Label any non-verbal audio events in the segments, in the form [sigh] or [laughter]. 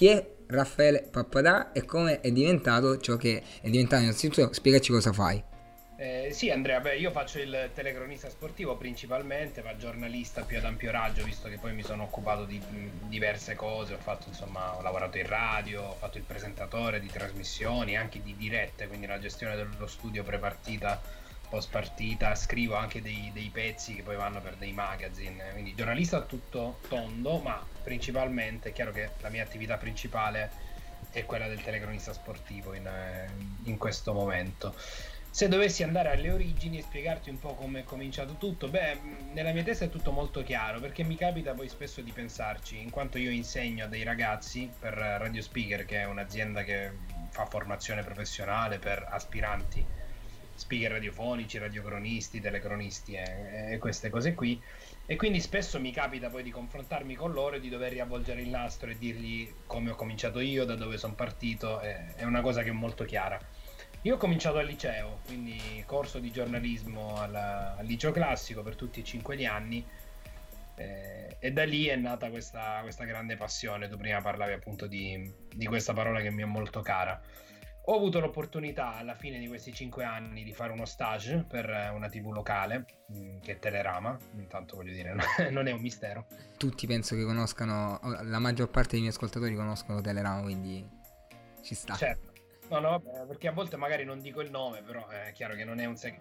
chi è Raffaele Pappadà e come è diventato ciò che è diventato. Innanzitutto spiegaci cosa fai. Eh, sì Andrea, beh, io faccio il telecronista sportivo principalmente, ma giornalista più ad ampio raggio, visto che poi mi sono occupato di diverse cose, ho fatto insomma, ho lavorato in radio, ho fatto il presentatore di trasmissioni, anche di dirette, quindi la gestione dello studio prepartita, post partita, scrivo anche dei, dei pezzi che poi vanno per dei magazine, quindi giornalista tutto tondo, ma principalmente è chiaro che la mia attività principale è quella del telecronista sportivo in, in questo momento. Se dovessi andare alle origini e spiegarti un po' come è cominciato tutto, beh, nella mia testa è tutto molto chiaro perché mi capita poi spesso di pensarci, in quanto io insegno a dei ragazzi per Radio Speaker, che è un'azienda che fa formazione professionale per aspiranti speaker radiofonici, radiocronisti, telecronisti e, e queste cose qui. E quindi spesso mi capita poi di confrontarmi con loro e di dover riavvolgere il nastro e dirgli come ho cominciato io, da dove sono partito, è una cosa che è molto chiara io ho cominciato al liceo, quindi corso di giornalismo alla, al liceo classico per tutti e cinque gli anni eh, e da lì è nata questa, questa, grande passione. Tu prima parlavi appunto di, di, questa parola che mi è molto cara. Ho avuto l'opportunità alla fine di questi cinque anni di fare uno stage per una tv locale mm, che è Telerama, intanto voglio dire [laughs] non è un mistero. Tutti penso che conoscano, la maggior parte dei miei ascoltatori conoscono Telerama, quindi ci sta. Certo No, no, perché a volte magari non dico il nome, però è chiaro che non è un, seg-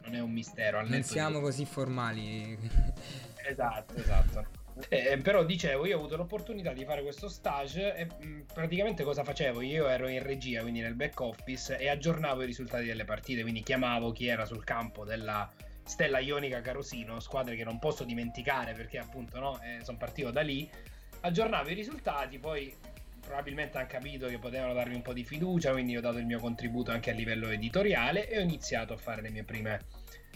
non è un mistero. Non siamo di... così formali. esatto, esatto. Eh, però dicevo, io ho avuto l'opportunità di fare questo stage e mh, praticamente cosa facevo? Io ero in regia, quindi nel back office, e aggiornavo i risultati delle partite, quindi chiamavo chi era sul campo della Stella Ionica Carosino, squadre che non posso dimenticare perché appunto no, eh, sono partito da lì, aggiornavo i risultati, poi probabilmente hanno capito che potevano darmi un po' di fiducia, quindi ho dato il mio contributo anche a livello editoriale e ho iniziato a fare le mie prime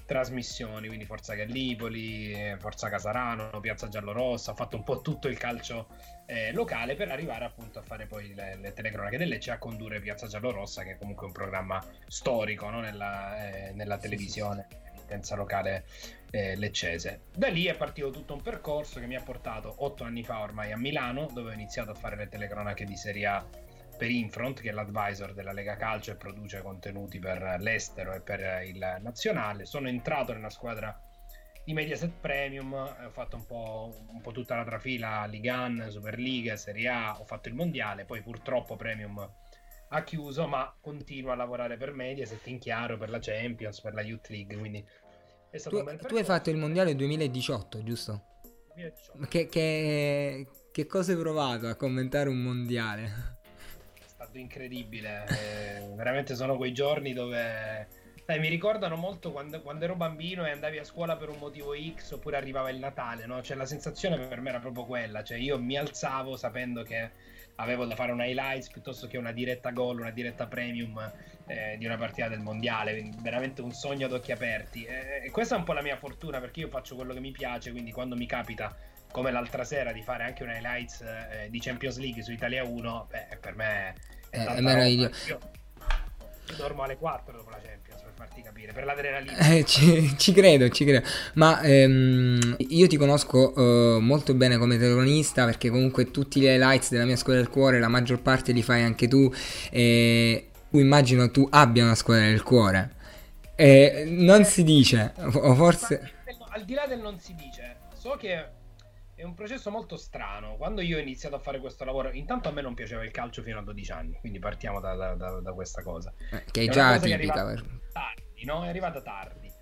trasmissioni, quindi Forza Gallipoli, Forza Casarano, Piazza Giallorossa, ho fatto un po' tutto il calcio eh, locale per arrivare appunto a fare poi le, le telecronache del Lecce e a condurre Piazza Giallorossa, che è comunque un programma storico no? nella, eh, nella televisione. L'emittenza locale eh, leccese. Da lì è partito tutto un percorso che mi ha portato otto anni fa ormai a Milano, dove ho iniziato a fare le telecronache di Serie A per Infront, che è l'advisor della Lega Calcio e produce contenuti per l'estero e per il nazionale. Sono entrato nella squadra di Mediaset Premium, ho fatto un po', un po tutta la trafila Ligan, Superliga, Serie A, ho fatto il mondiale, poi purtroppo Premium ha chiuso, ma continua a lavorare per Mediaset in chiaro, per la Champions, per la Youth League, quindi è stato tu, un bel Tu hai fatto il mondiale 2018, giusto? 2018. Che, che, che cosa hai provato a commentare un mondiale? Stato incredibile, eh, veramente sono quei giorni dove... Dai, mi ricordano molto quando, quando, ero bambino e andavi a scuola per un motivo X oppure arrivava il Natale, no? Cioè la sensazione per me era proprio quella, cioè io mi alzavo sapendo che avevo da fare un highlights piuttosto che una diretta gol, una diretta premium eh, di una partita del mondiale, quindi veramente un sogno ad occhi aperti. Eh, e questa è un po' la mia fortuna perché io faccio quello che mi piace, quindi quando mi capita, come l'altra sera, di fare anche un highlights eh, di Champions League su Italia 1, beh, per me è, è meraviglioso. Io, dormo alle 4 dopo la Champions farti capire, per l'adrenalina. Eh, ci, ci, credo, ci credo. Ma ehm, io ti conosco uh, molto bene come telecronista perché comunque tutti gli highlights della mia scuola del cuore, la maggior parte li fai anche tu. E immagino tu abbia una scuola del cuore. E non si dice, o forse... Al di là del non si dice, so che è un processo molto strano. Quando io ho iniziato a fare questo lavoro, intanto a me non piaceva il calcio fino a 12 anni, quindi partiamo da, da, da, da questa cosa. Eh, che è già tipica. È tardi, no? È arrivata tardi.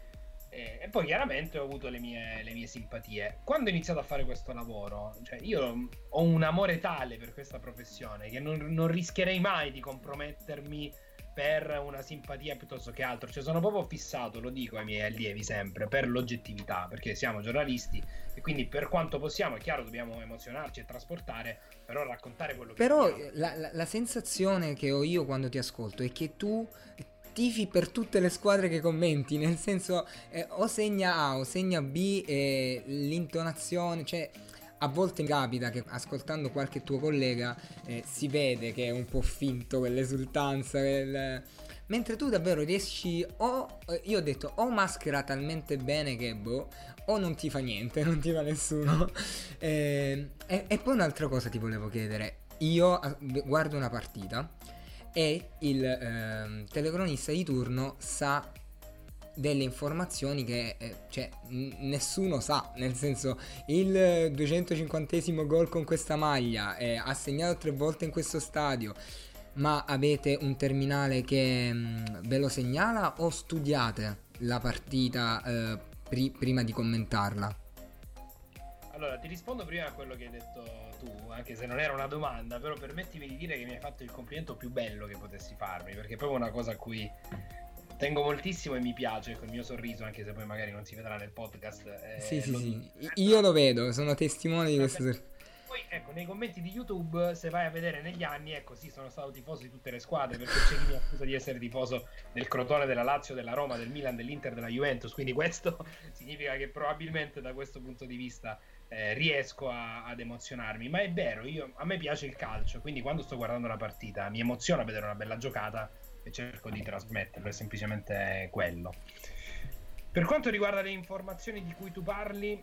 E, e poi chiaramente ho avuto le mie, le mie, simpatie. Quando ho iniziato a fare questo lavoro, cioè io ho un amore tale per questa professione che non, non rischierei mai di compromettermi per una simpatia piuttosto che altro. Cioè, sono proprio fissato, lo dico ai miei allievi sempre, per l'oggettività, perché siamo giornalisti e quindi per quanto possiamo, è chiaro, dobbiamo emozionarci e trasportare, però raccontare quello che Però la, la, la sensazione che ho io quando ti ascolto è che tu tifi per tutte le squadre che commenti, nel senso eh, o segna A o segna B e l'intonazione, cioè a volte capita che ascoltando qualche tuo collega eh, si vede che è un po' finto quell'esultanza, quel... mentre tu davvero riesci o eh, io ho detto o maschera talmente bene che boh o non ti fa niente, [laughs] non ti fa nessuno. [laughs] Eh, e, e poi un'altra cosa ti volevo chiedere, io guardo una partita e il eh, telecronista di turno sa delle informazioni che eh, cioè, n- nessuno sa, nel senso il 250 gol con questa maglia, eh, ha segnato tre volte in questo stadio, ma avete un terminale che mh, ve lo segnala o studiate la partita eh, pri- prima di commentarla? Allora, ti rispondo prima a quello che hai detto tu, anche se non era una domanda, però permettimi di dire che mi hai fatto il complimento più bello che potessi farmi, perché è proprio una cosa a cui tengo moltissimo e mi piace con il mio sorriso, anche se poi magari non si vedrà nel podcast. Eh, sì, sì, sì. Io lo vedo, sono testimone di questo sorriso. Poi, ecco, nei commenti di YouTube, se vai a vedere negli anni, ecco, sì, sono stato tifoso di tutte le squadre, perché c'è chi mi accusa di essere tifoso del Crotone, della Lazio, della Roma, del Milan, dell'Inter, della Juventus, quindi questo [laughs] significa che probabilmente da questo punto di vista eh, riesco a, ad emozionarmi. Ma è vero, io, a me piace il calcio, quindi quando sto guardando la partita mi emoziona vedere una bella giocata e cerco di trasmetterlo, è semplicemente quello. Per quanto riguarda le informazioni di cui tu parli,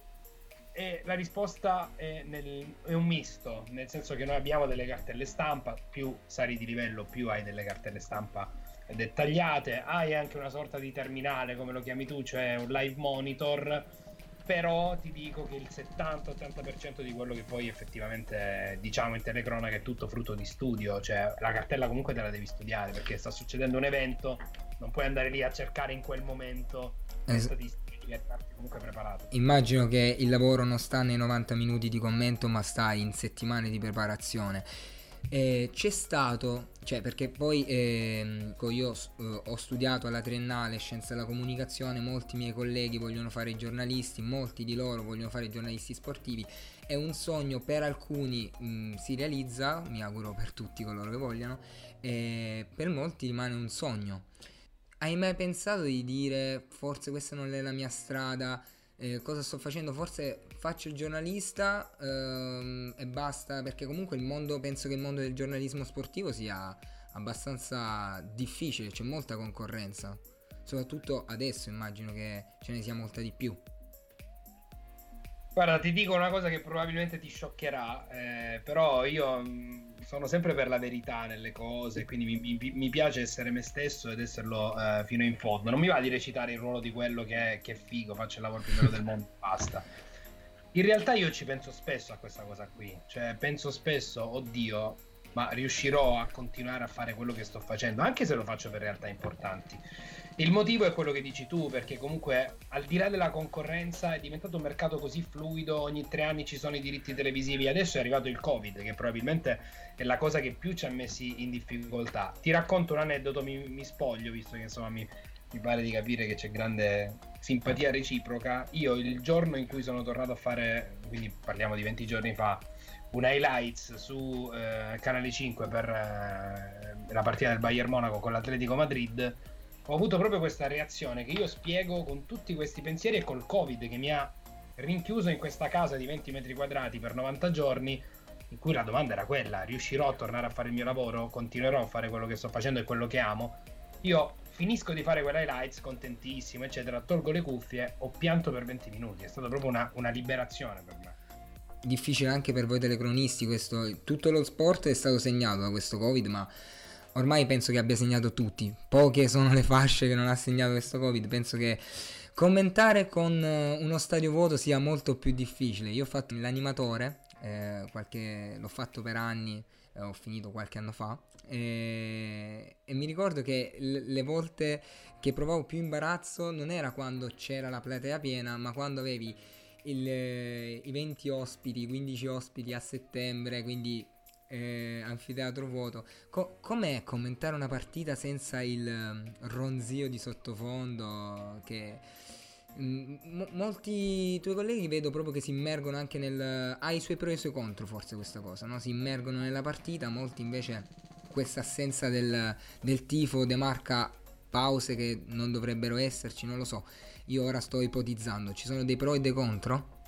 eh, la risposta è, nel, è, un misto, nel senso che noi abbiamo delle cartelle stampa, più sali di livello, più hai delle cartelle stampa dettagliate, hai anche una sorta di terminale, come lo chiami tu, cioè un live monitor però ti dico che il 70-80% di quello che poi effettivamente diciamo in telecronaca è tutto frutto di studio, cioè la cartella comunque te la devi studiare perché sta succedendo un evento, non puoi andare lì a cercare in quel momento le es- statistiche e starti comunque preparato. Immagino che il lavoro non sta nei 90 minuti di commento ma sta in settimane di preparazione. Eh, c'è stato, cioè perché poi eh, io eh, ho studiato alla triennale scienza della comunicazione, molti miei colleghi vogliono fare giornalisti, molti di loro vogliono fare giornalisti sportivi, è un sogno per alcuni mh, si realizza, mi auguro per tutti coloro che vogliono, e per molti rimane un sogno. Hai mai pensato di dire forse questa non è la mia strada? Eh, cosa sto facendo? Forse faccio il giornalista ehm, e basta, perché comunque il mondo, penso che il mondo del giornalismo sportivo sia abbastanza difficile, c'è molta concorrenza, soprattutto adesso immagino che ce ne sia molta di più. Guarda, ti dico una cosa che probabilmente ti scioccherà, eh, però io mh, mm, sono sempre per la verità nelle cose, quindi mi, mi, mi piace essere me stesso ed esserlo eh, fino in fondo. Non mi va di recitare il ruolo di quello che è, che è figo, faccio il lavoro più bello del mondo, [laughs] basta. In realtà io ci penso spesso a questa cosa qui, cioè penso spesso, oddio, ma riuscirò a continuare a fare quello che sto facendo, anche se lo faccio per realtà importanti. Il motivo è quello che dici tu, perché comunque al di là della concorrenza è diventato un mercato così fluido, ogni tre anni ci sono i diritti televisivi, adesso è arrivato il Covid, che probabilmente è la cosa che più ci ha messi in difficoltà. Ti racconto un aneddoto, mi, mi spoglio, visto che insomma mi, mi pare di capire che c'è grande simpatia reciproca. Io il giorno in cui sono tornato a fare, quindi parliamo di 20 giorni fa, un highlights su eh, Canale 5 per eh, la partita del Bayern Monaco con l'Atletico Madrid ho avuto proprio questa reazione che io spiego con tutti questi pensieri e col covid che mi ha rinchiuso in questa casa di 20 metri quadrati per 90 giorni in cui la domanda era quella riuscirò a tornare a fare il mio lavoro? Continuerò a fare quello che sto facendo e quello che amo? Io finisco di fare quella highlights contentissimo eccetera tolgo le cuffie ho pianto per 20 minuti è stata proprio una, una liberazione per me difficile anche per voi telecronisti questo tutto lo sport è stato segnato da questo covid ma ormai penso che abbia segnato tutti. Poche sono le fasce che non ha segnato questo Covid. Penso che commentare con eh, uno stadio vuoto sia molto più difficile. Io ho fatto l'animatore, eh, qualche, l'ho fatto per anni, eh, ho finito qualche anno fa. E, e mi ricordo che le volte che provavo più imbarazzo non era quando c'era la platea piena, ma quando avevi il, eh, i 20 ospiti, 15 ospiti a settembre, quindi eh, anfiteatro vuoto. Co- com'è commentare una partita senza il um, ronzio di sottofondo? Che m- mm, molti tuoi colleghi vedo proprio che si immergono anche nel. ha i suoi pro e i suoi contro, forse questa cosa, no? Si immergono nella partita, molti invece questa assenza del, del tifo demarca pause che non dovrebbero esserci, non lo so. Io ora sto ipotizzando, ci sono dei pro e dei contro?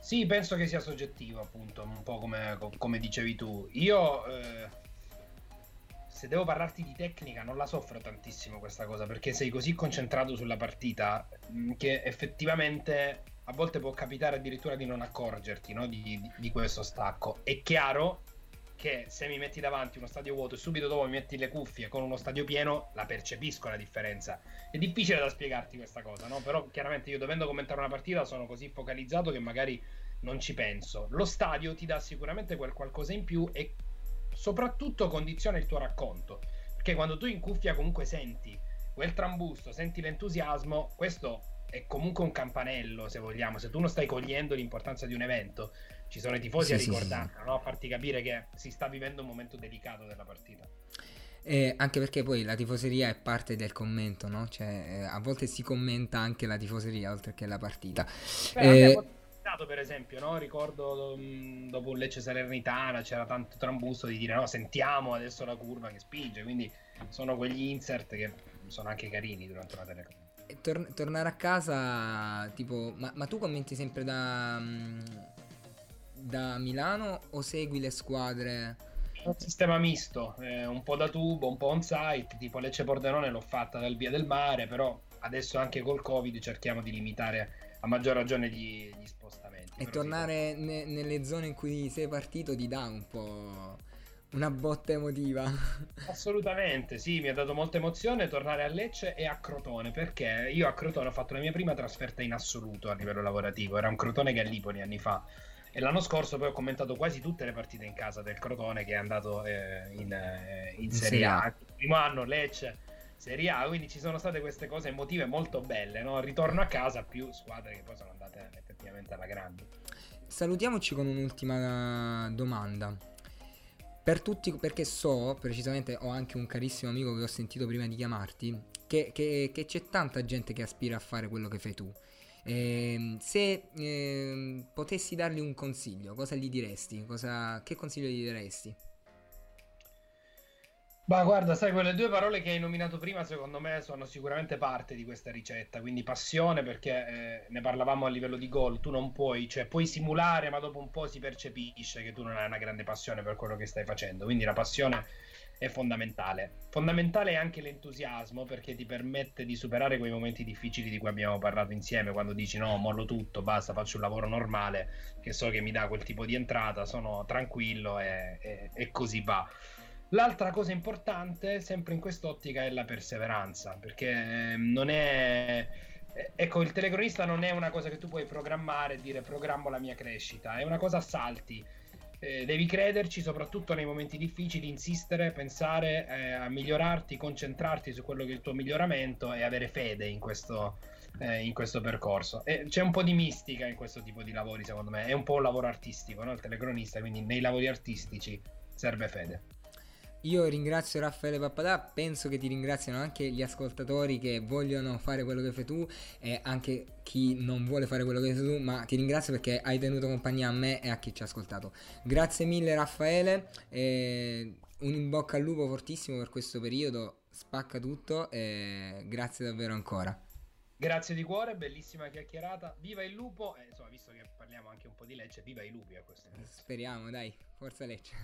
Sì, penso che sia soggettivo, appunto, un po' come, come dicevi tu. Io, eh, se devo parlarti di tecnica, non la soffro tantissimo questa cosa, perché sei così concentrato sulla partita mm, che effettivamente a volte può capitare addirittura di non accorgerti no? di, di, di questo stacco. È chiaro che se mi metti davanti uno stadio vuoto e subito dopo mi metti le cuffie con uno stadio pieno, la percepisco la differenza. È difficile da spiegarti questa cosa, no? Però chiaramente io dovendo commentare una partita sono così focalizzato che magari non ci penso. Lo stadio ti dà sicuramente quel qualcosa in più e soprattutto condiziona il tuo racconto. Perché quando tu in cuffia comunque senti quel trambusto, senti l'entusiasmo, questo è comunque un campanello, se vogliamo. Se tu non stai cogliendo l'importanza di un evento, ci sono i tifosi sì, a ricordarlo, sì, no? a farti capire che si sta vivendo un momento delicato della partita. Eh, anche perché poi la tifoseria è parte del commento, no? Cioè, eh, a volte si commenta anche la tifoseria oltre che la partita. Beh, eh, per esempio, no? ricordo um, dopo un Lecce Salernitana c'era tanto trambusto di dire no, sentiamo adesso la curva che spinge, quindi sono quegli insert che sono anche carini durante una telecamera. Tor- tornare a casa, tipo, ma, ma tu commenti sempre da, da Milano o segui le squadre? Un sistema misto, eh, un po' da tubo, un po' on site, tipo Lecce Pordenone l'ho fatta dal via del mare, però adesso anche col Covid cerchiamo di limitare a maggior ragione gli, gli spostamenti. E tornare ne- nelle zone in cui sei partito ti dà un po' una botta emotiva. Assolutamente, sì, mi ha dato molta emozione tornare a Lecce e a Crotone, perché io a Crotone ho fatto la mia prima trasferta in assoluto a livello lavorativo, era un Crotone Gallipoli anni fa. E l'anno scorso poi ho commentato quasi tutte le partite in casa del Crotone che è andato eh, in, eh, in, Serie A. Il primo anno Lecce, Serie A, quindi ci sono state queste cose emotive molto belle, no? Ritorno a casa più squadre che poi sono andate effettivamente alla grande. Salutiamoci con un'ultima domanda. Per tutti, perché so, precisamente ho anche un carissimo amico che ho sentito prima di chiamarti, che, che, che c'è tanta gente che aspira a fare quello che fai tu. Eh, se eh, potessi dargli un consiglio, cosa gli diresti? Cosa, che consiglio gli diresti? Ma guarda, sai, quelle due parole che hai nominato prima, secondo me, sono sicuramente parte di questa ricetta. Quindi passione, perché eh, ne parlavamo a livello di gol. Tu non puoi, cioè, puoi simulare, ma dopo un po' si percepisce che tu non hai una grande passione per quello che stai facendo. Quindi la passione è fondamentale. Fondamentale è anche l'entusiasmo, perché ti permette di superare quei momenti difficili di cui abbiamo parlato insieme. Quando dici no, mollo tutto, basta, faccio un lavoro normale, che so che mi dà quel tipo di entrata, sono tranquillo e, e, e così va. L'altra cosa importante, sempre in quest'ottica, è la perseveranza, perché ehm, non è... Eh, ecco, il telecronista non è una cosa che tu puoi programmare e dire programmo la mia crescita, è una cosa a salti. Eh, devi crederci, soprattutto nei momenti difficili, insistere, pensare eh, a migliorarti, concentrarti su quello che è il tuo miglioramento e avere fede in questo, eh, in questo percorso. E c'è un po' di mistica in questo tipo di lavori, secondo me. È un po' un lavoro artistico, no? il telecronista, quindi nei lavori artistici serve fede. Io ringrazio Raffaele Pappadà, penso che ti ringraziano anche gli ascoltatori che vogliono fare quello che fai tu e anche chi non vuole fare quello che fai tu, ma ti ringrazio perché hai tenuto compagnia a me e a chi ci ha ascoltato. Grazie mille Raffaele, un in bocca al lupo fortissimo per questo periodo, spacca tutto e grazie davvero ancora. Grazie di cuore, bellissima chiacchierata. Viva il lupo! E insomma, visto che parliamo anche un po' di Lecce, viva i lupi a questo punto. Speriamo, dai, forza Lecce.